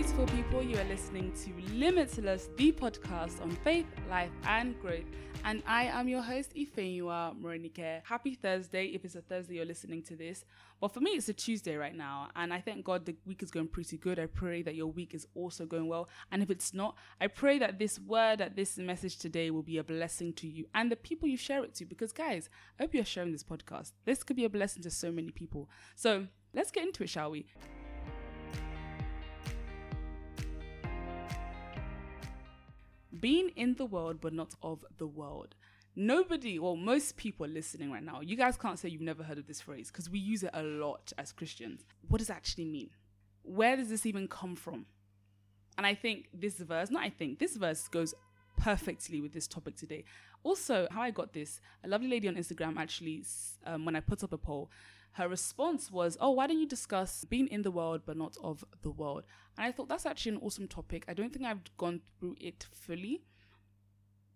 beautiful people. You are listening to Limitless, the podcast on faith, life, and growth. And I am your host, Ifenyua Morenike. Happy Thursday if it's a Thursday you're listening to this. But for me, it's a Tuesday right now. And I thank God the week is going pretty good. I pray that your week is also going well. And if it's not, I pray that this word, that this message today will be a blessing to you and the people you share it to. Because, guys, I hope you're sharing this podcast. This could be a blessing to so many people. So let's get into it, shall we? Being in the world but not of the world. Nobody, well, most people listening right now, you guys can't say you've never heard of this phrase because we use it a lot as Christians. What does it actually mean? Where does this even come from? And I think this verse, not I think, this verse goes perfectly with this topic today. Also, how I got this, a lovely lady on Instagram actually, um, when I put up a poll, her response was, Oh, why don't you discuss being in the world but not of the world? And I thought that's actually an awesome topic. I don't think I've gone through it fully,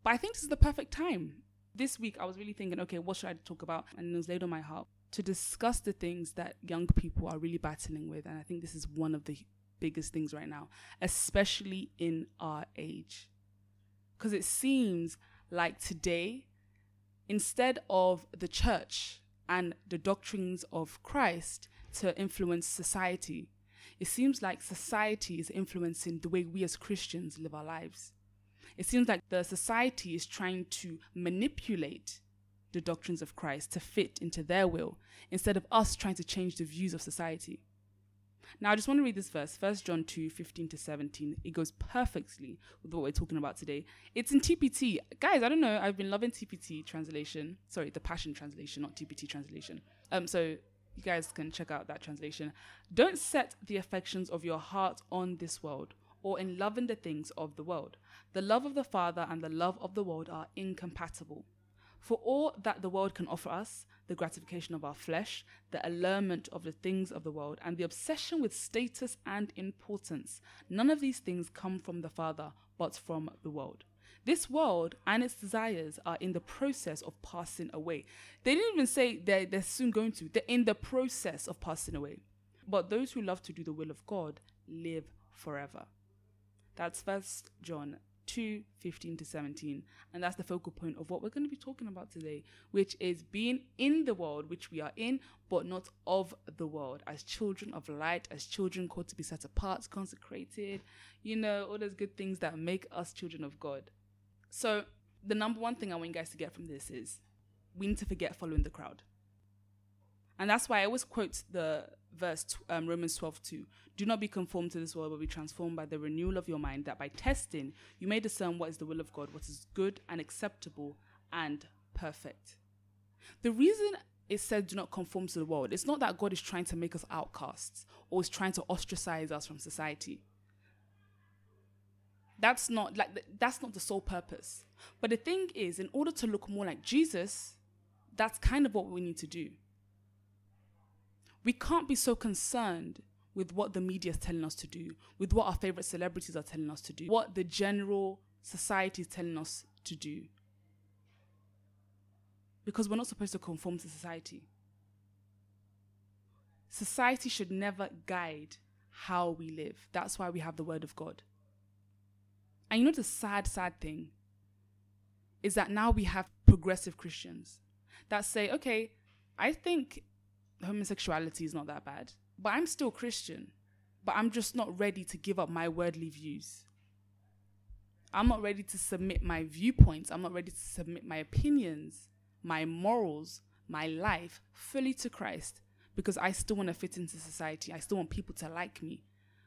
but I think this is the perfect time. This week, I was really thinking, okay, what should I talk about? And it was laid on my heart to discuss the things that young people are really battling with. And I think this is one of the biggest things right now, especially in our age. Because it seems like today, instead of the church and the doctrines of Christ to influence society. It seems like society is influencing the way we as Christians live our lives. It seems like the society is trying to manipulate the doctrines of Christ to fit into their will instead of us trying to change the views of society. Now, I just want to read this verse, 1 John 2 15 to 17. It goes perfectly with what we're talking about today. It's in TPT. Guys, I don't know. I've been loving TPT translation. Sorry, the Passion translation, not TPT translation. Um, so you guys can check out that translation. Don't set the affections of your heart on this world or in loving the things of the world. The love of the Father and the love of the world are incompatible. For all that the world can offer us, the gratification of our flesh, the allurement of the things of the world, and the obsession with status and importance, none of these things come from the Father, but from the world. This world and its desires are in the process of passing away. They didn't even say they're, they're soon going to, they're in the process of passing away. But those who love to do the will of God live forever. That's First John 2 15 to 17. And that's the focal point of what we're going to be talking about today, which is being in the world, which we are in, but not of the world, as children of light, as children called to be set apart, consecrated, you know, all those good things that make us children of God. So, the number one thing I want you guys to get from this is we need to forget following the crowd. And that's why I always quote the verse um, Romans 12 2. Do not be conformed to this world, but be transformed by the renewal of your mind, that by testing you may discern what is the will of God, what is good and acceptable and perfect. The reason it said do not conform to the world, it's not that God is trying to make us outcasts or is trying to ostracize us from society. That's not like that's not the sole purpose. But the thing is, in order to look more like Jesus, that's kind of what we need to do we can't be so concerned with what the media is telling us to do, with what our favorite celebrities are telling us to do, what the general society is telling us to do. Because we're not supposed to conform to society. Society should never guide how we live. That's why we have the Word of God. And you know the sad, sad thing is that now we have progressive Christians that say, okay, I think homosexuality is not that bad. But I'm still Christian. But I'm just not ready to give up my worldly views. I'm not ready to submit my viewpoints. I'm not ready to submit my opinions, my morals, my life fully to Christ because I still want to fit into society. I still want people to like me.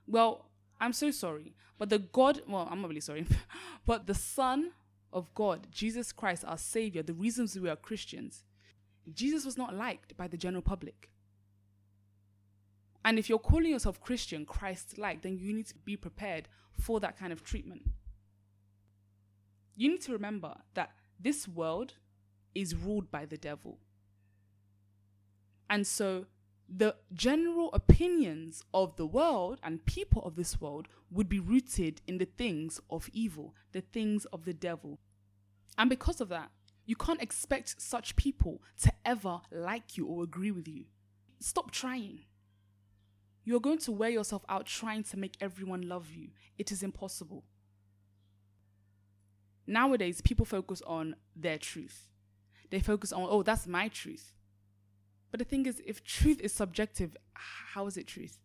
Well, I'm so sorry. But the God, well, I'm not really sorry, but the Son of God, Jesus Christ, our Savior, the reasons we are Christians, Jesus was not liked by the general public. And if you're calling yourself Christian, Christ like, then you need to be prepared for that kind of treatment. You need to remember that this world is ruled by the devil. And so the general opinions of the world and people of this world would be rooted in the things of evil, the things of the devil. And because of that, you can't expect such people to ever like you or agree with you. Stop trying. you're going to wear yourself out trying to make everyone love you. It is impossible. Nowadays, people focus on their truth. They focus on, oh, that's my truth. But the thing is, if truth is subjective, how is it truth?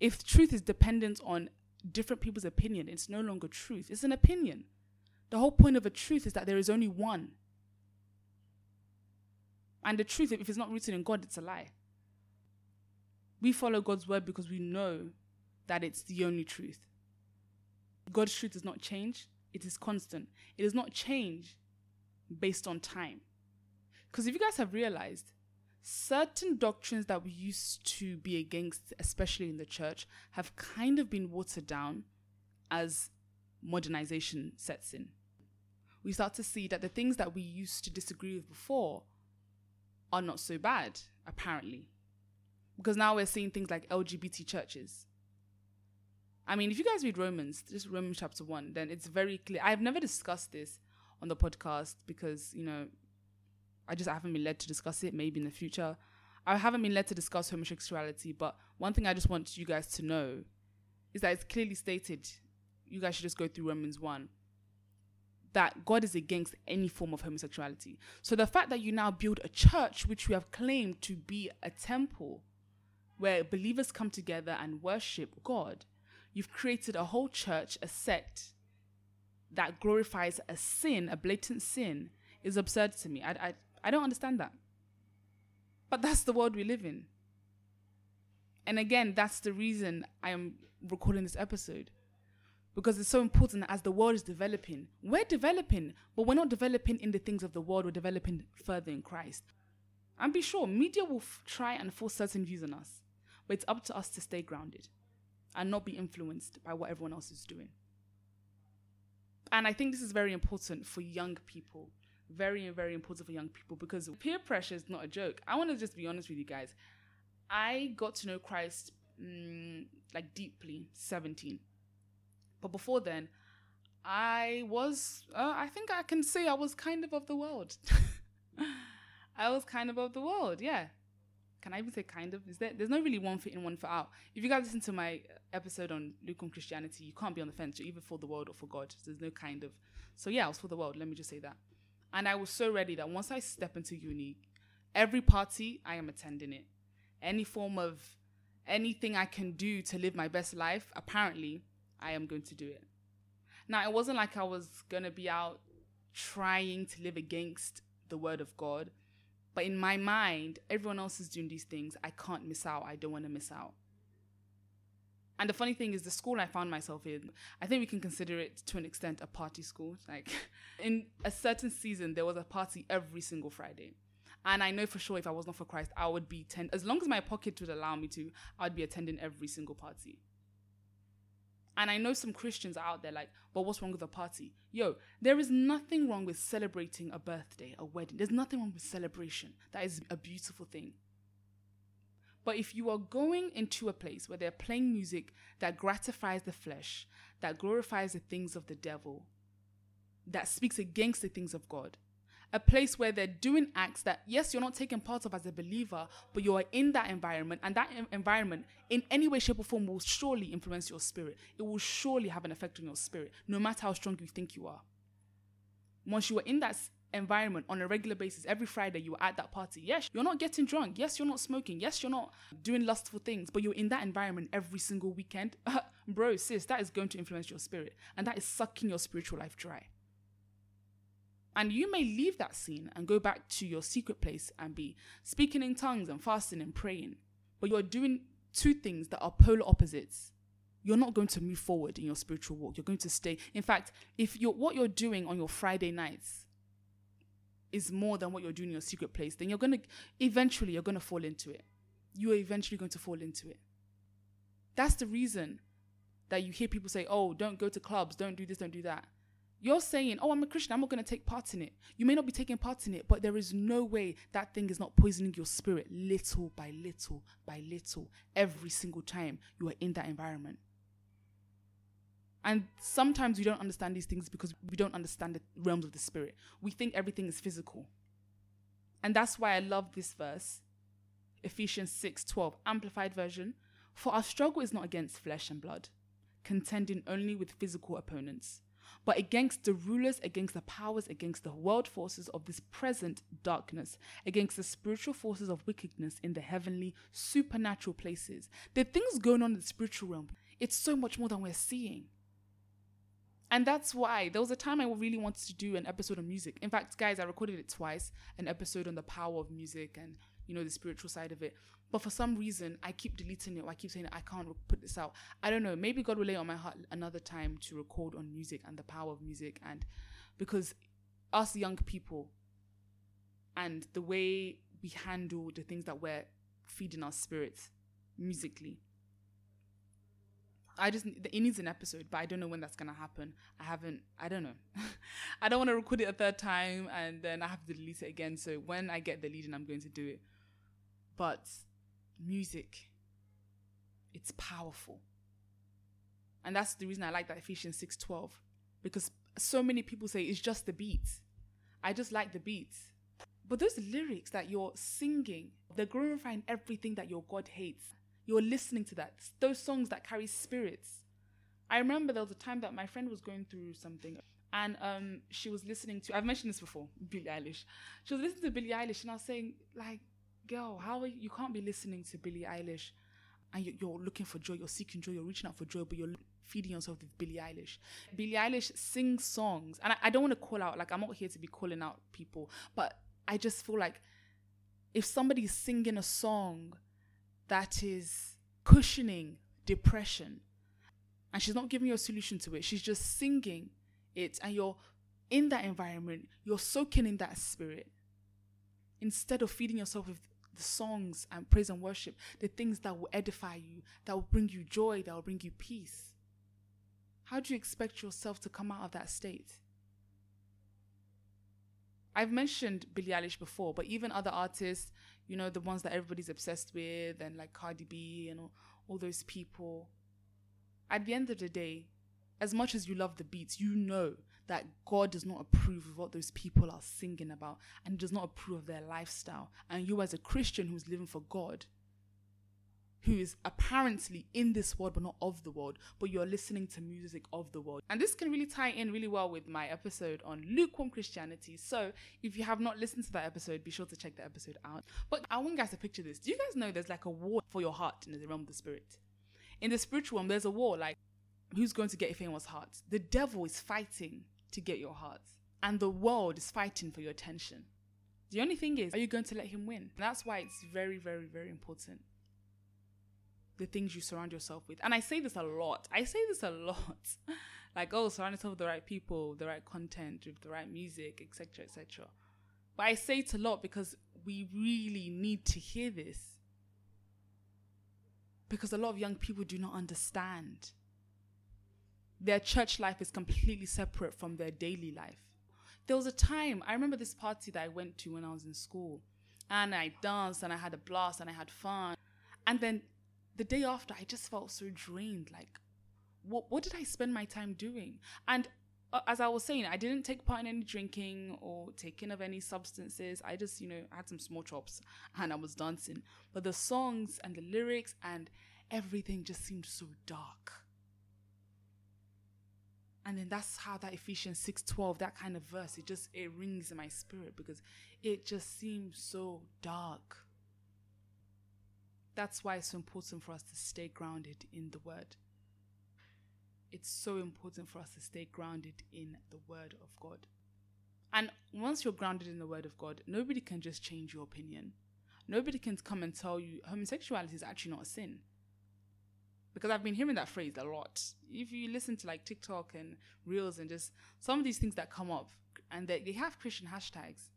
If truth is dependent on different people's opinion, it's no longer truth. It's an opinion. The whole point of a truth is that there is only one. And the truth, if it's not rooted in God, it's a lie. We follow God's word because we know that it's the only truth. God's truth does not change, it is constant. It does not change based on time. Because if you guys have realized, certain doctrines that we used to be against, especially in the church, have kind of been watered down as modernization sets in. We start to see that the things that we used to disagree with before are not so bad, apparently. Because now we're seeing things like LGBT churches. I mean, if you guys read Romans, just Romans chapter 1, then it's very clear. I've never discussed this on the podcast because, you know, I just haven't been led to discuss it. Maybe in the future. I haven't been led to discuss homosexuality, but one thing I just want you guys to know is that it's clearly stated. You guys should just go through Romans 1 that God is against any form of homosexuality. So the fact that you now build a church which you have claimed to be a temple where believers come together and worship God, you've created a whole church, a sect that glorifies a sin, a blatant sin, is absurd to me. I, I, I don't understand that. But that's the world we live in. And again, that's the reason I am recording this episode because it's so important that as the world is developing, we're developing, but we're not developing in the things of the world, we're developing further in Christ. And be sure, media will f- try and force certain views on us, but it's up to us to stay grounded and not be influenced by what everyone else is doing. And I think this is very important for young people. Very, very important for young people because peer pressure is not a joke. I want to just be honest with you guys. I got to know Christ mm, like deeply, 17 but before then, I was, uh, I think I can say I was kind of of the world. I was kind of of the world, yeah. Can I even say kind of? Is there? There's no really one fit in, one fit out. If you guys listen to my episode on lukewarm Christianity, you can't be on the fence. You're either for the world or for God. There's no kind of. So yeah, I was for the world. Let me just say that. And I was so ready that once I step into uni, every party I am attending it. Any form of anything I can do to live my best life, apparently, I am going to do it. Now, it wasn't like I was going to be out trying to live against the word of God. But in my mind, everyone else is doing these things. I can't miss out. I don't want to miss out. And the funny thing is, the school I found myself in, I think we can consider it to an extent a party school. Like, in a certain season, there was a party every single Friday. And I know for sure if I was not for Christ, I would be, ten- as long as my pocket would allow me to, I'd be attending every single party. And I know some Christians are out there like, but what's wrong with a party? Yo, there is nothing wrong with celebrating a birthday, a wedding. There's nothing wrong with celebration. That is a beautiful thing. But if you are going into a place where they're playing music that gratifies the flesh, that glorifies the things of the devil, that speaks against the things of God, a place where they're doing acts that yes you're not taking part of as a believer but you're in that environment and that environment in any way shape or form will surely influence your spirit. It will surely have an effect on your spirit no matter how strong you think you are. Once you are in that environment on a regular basis every friday you're at that party yes you're not getting drunk yes you're not smoking yes you're not doing lustful things but you're in that environment every single weekend. Bro sis that is going to influence your spirit and that is sucking your spiritual life dry and you may leave that scene and go back to your secret place and be speaking in tongues and fasting and praying. But you're doing two things that are polar opposites. You're not going to move forward in your spiritual walk. You're going to stay. In fact, if you're what you're doing on your Friday nights is more than what you're doing in your secret place, then you're gonna eventually you're gonna fall into it. You are eventually going to fall into it. That's the reason that you hear people say, "Oh, don't go to clubs, don't do this, don't do that." You're saying, oh, I'm a Christian, I'm not going to take part in it. You may not be taking part in it, but there is no way that thing is not poisoning your spirit little by little by little every single time you are in that environment. And sometimes we don't understand these things because we don't understand the realms of the spirit. We think everything is physical. And that's why I love this verse, Ephesians 6 12, amplified version, For our struggle is not against flesh and blood, contending only with physical opponents, but against the rulers, against the powers, against the world forces of this present darkness, against the spiritual forces of wickedness in the heavenly, supernatural places. There are things going on in the spiritual realm. It's so much more than we're seeing. And that's why there was a time I really wanted to do an episode on music. In fact, guys, I recorded it twice an episode on the power of music and, you know, the spiritual side of it. But for some reason, I keep deleting it. I keep saying I can't put this out. I don't know. Maybe God will lay on my heart another time to record on music and the power of music. And because us young people and the way we handle the things that we're feeding our spirits musically I just it needs an episode, but I don't know when that's gonna happen. I haven't. I don't know. I don't want to record it a third time and then I have to delete it again. So when I get the lead, I'm going to do it. But music, it's powerful, and that's the reason I like that Ephesians six twelve, because so many people say it's just the beats. I just like the beats, but those lyrics that you're singing, they're glorifying everything that your God hates you're listening to that. Those songs that carry spirits. I remember there was a time that my friend was going through something and um, she was listening to, I've mentioned this before, Billie Eilish. She was listening to Billie Eilish and I was saying, like, girl, how are you, you can't be listening to Billie Eilish and you're looking for joy, you're seeking joy, you're reaching out for joy, but you're feeding yourself with Billie Eilish. Billie Eilish sings songs, and I, I don't want to call out, like, I'm not here to be calling out people, but I just feel like if somebody's singing a song that is cushioning depression and she's not giving you a solution to it she's just singing it and you're in that environment you're soaking in that spirit instead of feeding yourself with the songs and praise and worship the things that will edify you that will bring you joy that will bring you peace how do you expect yourself to come out of that state I've mentioned Billie Eilish before, but even other artists, you know, the ones that everybody's obsessed with, and like Cardi B and all, all those people. At the end of the day, as much as you love the beats, you know that God does not approve of what those people are singing about and does not approve of their lifestyle. And you, as a Christian who's living for God, who is apparently in this world but not of the world, but you're listening to music of the world. And this can really tie in really well with my episode on lukewarm Christianity. So if you have not listened to that episode, be sure to check the episode out. But I want you guys to picture this. Do you guys know there's like a war for your heart in the realm of the spirit? In the spiritual realm, there's a war like who's going to get anyone's heart? The devil is fighting to get your heart, and the world is fighting for your attention. The only thing is, are you going to let him win? And that's why it's very, very, very important the things you surround yourself with. And I say this a lot. I say this a lot. like, oh, surround yourself with the right people, the right content, with the right music, etc., etc. But I say it a lot because we really need to hear this. Because a lot of young people do not understand. Their church life is completely separate from their daily life. There was a time, I remember this party that I went to when I was in school, and I danced and I had a blast and I had fun. And then the day after, I just felt so drained. Like, what what did I spend my time doing? And uh, as I was saying, I didn't take part in any drinking or taking of any substances. I just, you know, had some small chops and I was dancing. But the songs and the lyrics and everything just seemed so dark. And then that's how that Ephesians 6:12, that kind of verse, it just it rings in my spirit because it just seems so dark. That's why it's so important for us to stay grounded in the Word. It's so important for us to stay grounded in the Word of God. And once you're grounded in the Word of God, nobody can just change your opinion. Nobody can come and tell you homosexuality is actually not a sin. Because I've been hearing that phrase a lot. If you listen to like TikTok and Reels and just some of these things that come up, and they, they have Christian hashtags,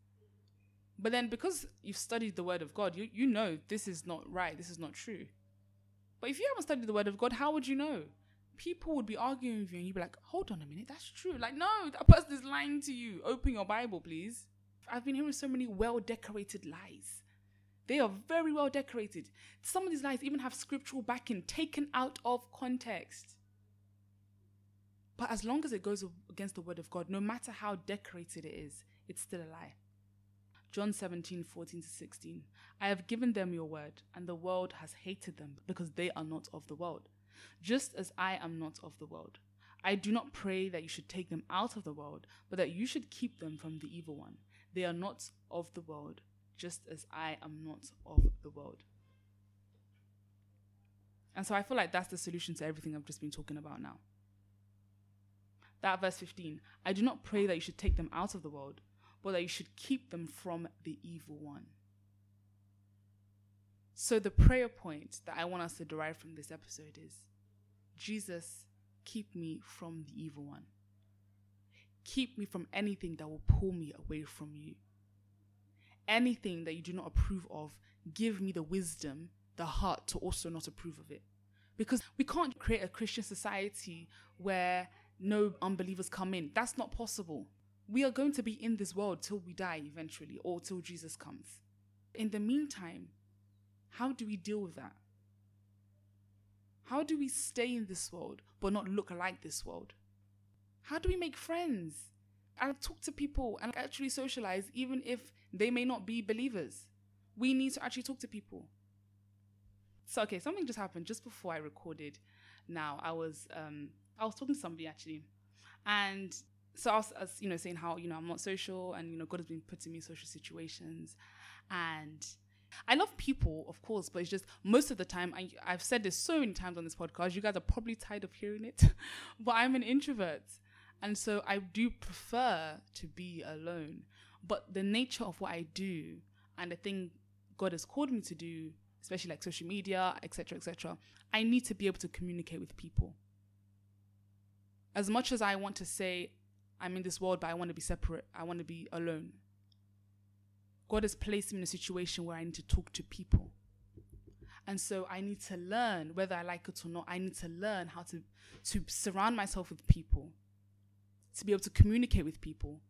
but then because you've studied the word of God, you, you know this is not right, this is not true. But if you haven't studied the word of God, how would you know? People would be arguing with you and you'd be like, hold on a minute, that's true. Like, no, that person is lying to you. Open your Bible, please. I've been hearing so many well decorated lies. They are very well decorated. Some of these lies even have scriptural backing taken out of context. But as long as it goes against the word of God, no matter how decorated it is, it's still a lie. John 17, 14 to 16. I have given them your word, and the world has hated them because they are not of the world, just as I am not of the world. I do not pray that you should take them out of the world, but that you should keep them from the evil one. They are not of the world, just as I am not of the world. And so I feel like that's the solution to everything I've just been talking about now. That verse 15 I do not pray that you should take them out of the world, but that you should keep them from the evil one. So, the prayer point that I want us to derive from this episode is Jesus, keep me from the evil one. Keep me from anything that will pull me away from you. Anything that you do not approve of, give me the wisdom, the heart to also not approve of it. Because we can't create a Christian society where no unbelievers come in. That's not possible. We are going to be in this world till we die eventually or till Jesus comes. In the meantime, how do we deal with that? How do we stay in this world but not look like this world? How do we make friends and talk to people and actually socialize even if they may not be believers? We need to actually talk to people. So okay, something just happened just before I recorded. Now I was um I was talking to somebody actually, and so I was, I was, you know saying how you know I'm not social and you know God has been putting me in social situations, and I love people, of course, but it's just most of the time, I, I've said this so many times on this podcast, you guys are probably tired of hearing it, but I'm an introvert. And so I do prefer to be alone. But the nature of what I do and the thing God has called me to do, especially like social media, etc., etc., I need to be able to communicate with people. As much as I want to say, I'm in this world, but I want to be separate, I want to be alone. God has placed me in a situation where I need to talk to people. And so I need to learn, whether I like it or not, I need to learn how to, to surround myself with people, to be able to communicate with people,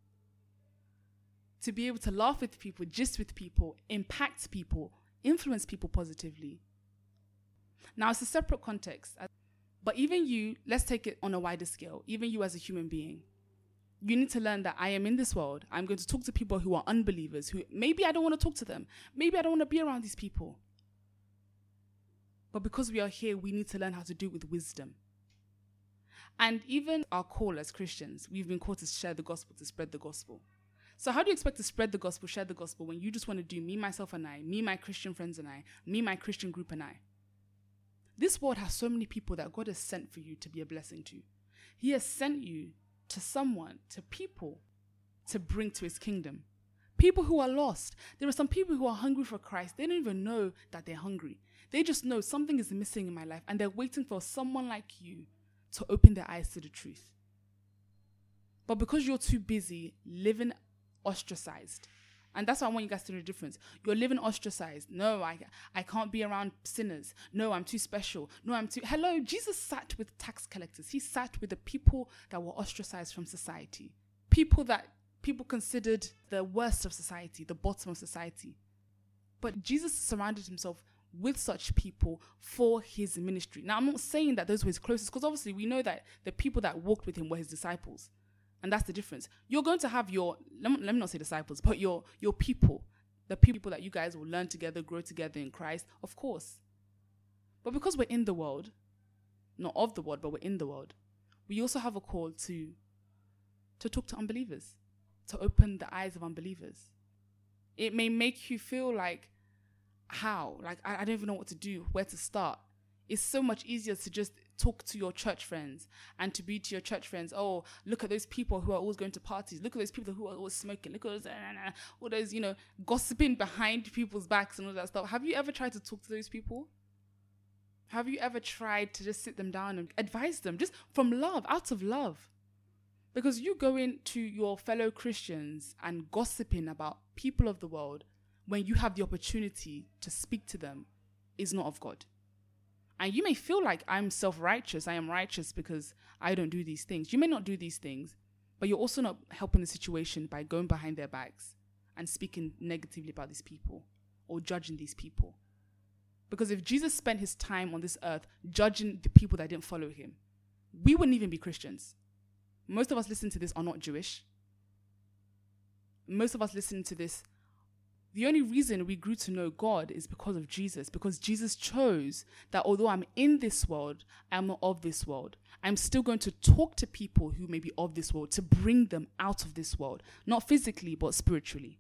to be able to laugh with people, gist with people, impact people, influence people positively. Now, it's a separate context. But even you, let's take it on a wider scale, even you as a human being you need to learn that I am in this world. I'm going to talk to people who are unbelievers, who maybe I don't want to talk to them. Maybe I don't want to be around these people. But because we are here, we need to learn how to do it with wisdom. And even our call as Christians, we've been called to share the gospel, to spread the gospel. So, how do you expect to spread the gospel, share the gospel, when you just want to do me, myself, and I, me, my Christian friends, and I, me, my Christian group, and I? This world has so many people that God has sent for you to be a blessing to. He has sent you to someone, to people, to bring to his kingdom. People who are lost. There are some people who are hungry for Christ. They don't even know that they're hungry. They just know something is missing in my life and they're waiting for someone like you to open their eyes to the truth. But because you're too busy living ostracized, and that's why I want you guys to know the difference. You're living ostracized. No, I, I can't be around sinners. No, I'm too special. No, I'm too. Hello, Jesus sat with tax collectors. He sat with the people that were ostracized from society, people that people considered the worst of society, the bottom of society. But Jesus surrounded himself with such people for his ministry. Now, I'm not saying that those were his closest, because obviously we know that the people that walked with him were his disciples. And that's the difference. You're going to have your let me, not say disciples, but your your people, the people that you guys will learn together, grow together in Christ, of course. But because we're in the world, not of the world, but we're in the world, we also have a call to to talk to unbelievers, to open the eyes of unbelievers. It may make you feel like how? Like I, I don't even know what to do, where to start. It's so much easier to just talk to your church friends and to be to your church friends, oh, look at those people who are always going to parties. Look at those people who are always smoking. Look at those, uh, all those, you know, gossiping behind people's backs and all that stuff. Have you ever tried to talk to those people? Have you ever tried to just sit them down and advise them just from love, out of love? Because you go into your fellow Christians and gossiping about people of the world when you have the opportunity to speak to them is not of God. And you may feel like I'm self righteous. I am righteous because I don't do these things. You may not do these things, but you're also not helping the situation by going behind their backs and speaking negatively about these people or judging these people. Because if Jesus spent his time on this earth judging the people that didn't follow him, we wouldn't even be Christians. Most of us listening to this are not Jewish. Most of us listening to this The only reason we grew to know God is because of Jesus, because Jesus chose that although I'm in this world, I'm not of this world. I'm still going to talk to people who may be of this world to bring them out of this world, not physically, but spiritually.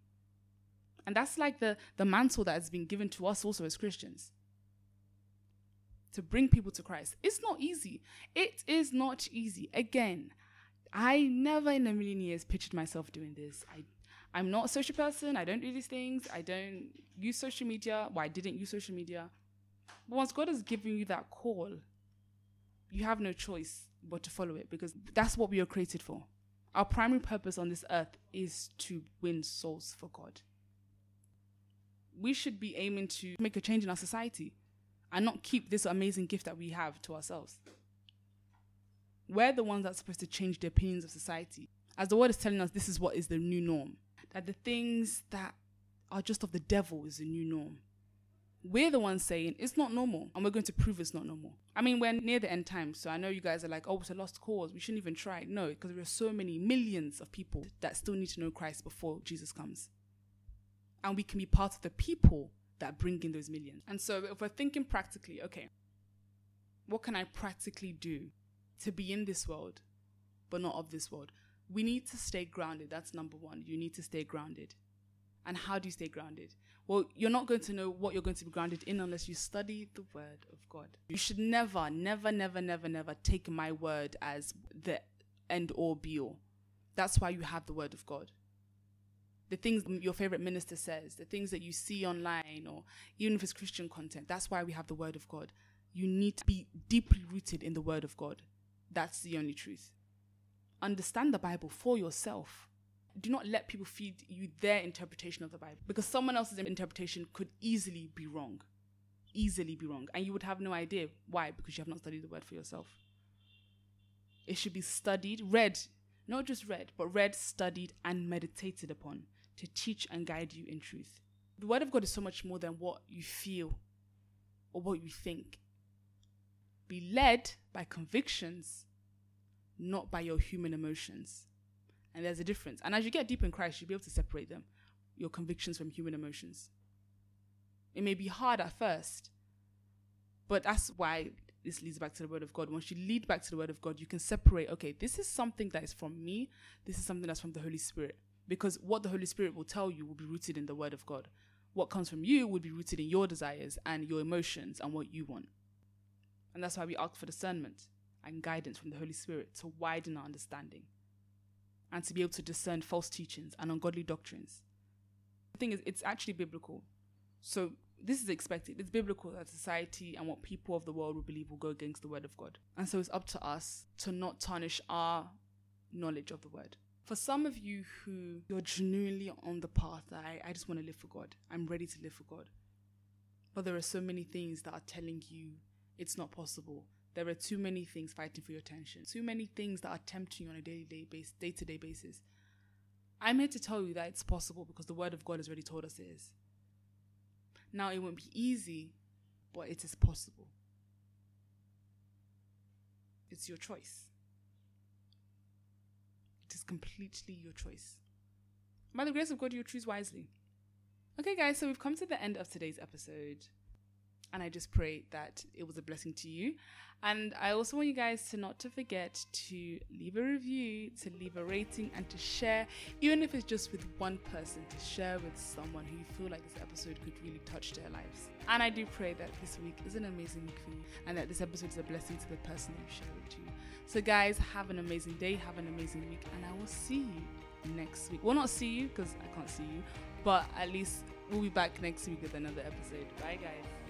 And that's like the, the mantle that has been given to us also as Christians to bring people to Christ. It's not easy. It is not easy. Again, I never in a million years pictured myself doing this. I I'm not a social person. I don't do these things. I don't use social media. Well, I didn't use social media. But once God has given you that call, you have no choice but to follow it because that's what we are created for. Our primary purpose on this earth is to win souls for God. We should be aiming to make a change in our society and not keep this amazing gift that we have to ourselves. We're the ones that's supposed to change the opinions of society. As the word is telling us, this is what is the new norm that the things that are just of the devil is the new norm. We're the ones saying it's not normal, and we're going to prove it's not normal. I mean, we're near the end times, so I know you guys are like, oh, it's a lost cause. We shouldn't even try. No, because there are so many millions of people that still need to know Christ before Jesus comes. And we can be part of the people that bring in those millions. And so, if we're thinking practically, okay, what can I practically do to be in this world, but not of this world? We need to stay grounded. That's number one. You need to stay grounded. And how do you stay grounded? Well, you're not going to know what you're going to be grounded in unless you study the word of God. You should never, never, never, never, never take my word as the end all be all. That's why you have the word of God. The things your favorite minister says, the things that you see online, or even if it's Christian content, that's why we have the word of God. You need to be deeply rooted in the word of God. That's the only truth understand the Bible for yourself. Do not let people feed you their interpretation of the Bible because someone else's interpretation could easily be wrong. Easily be wrong. And you would have no idea why because you have not studied the word for yourself. It should be studied, read, not just read, but read, studied, and meditated upon to teach and guide you in truth. The word of God is so much more than what you feel or what you think. Be led by convictions not by your human emotions. And there's a difference. And as you get deep in Christ, you'll be able to separate them, your convictions from human emotions. It may be hard at first, but that's why this leads back to the word of God. Once you lead back to the word of God, you can separate, okay, this is something that is from me, this is something that's from the Holy Spirit. Because what the Holy Spirit will tell you will be rooted in the word of God. What comes from you will be rooted in your desires and your emotions and what you want. And that's why we ask for discernment and guidance from the Holy Spirit to widen our understanding and to be able to discern false teachings and ungodly doctrines. The thing is, it's actually biblical. So this is expected. It's biblical that society and what people of the world will believe will go against the word of God. And so it's up to us to not tarnish our knowledge of the word. For some of you who you're genuinely on the path that I, I just want to live for God, I'm ready to live for God. But there are so many things that are telling you it's not possible. There are too many things fighting for your attention, too many things that are tempting you on a daily base, day-to-day basis. I'm here to tell you that it's possible because the word of God has already told us it is. Now it won't be easy, but it is possible. It's your choice. It is completely your choice. By the grace of God, you choose wisely. Okay, guys, so we've come to the end of today's episode. And I just pray that it was a blessing to you. And I also want you guys to not to forget to leave a review, to leave a rating, and to share, even if it's just with one person, to share with someone who you feel like this episode could really touch their lives. And I do pray that this week is an amazing week for you, and that this episode is a blessing to the person that you share it to. So, guys, have an amazing day, have an amazing week, and I will see you next week. Well, not see you because I can't see you, but at least we'll be back next week with another episode. Bye, guys.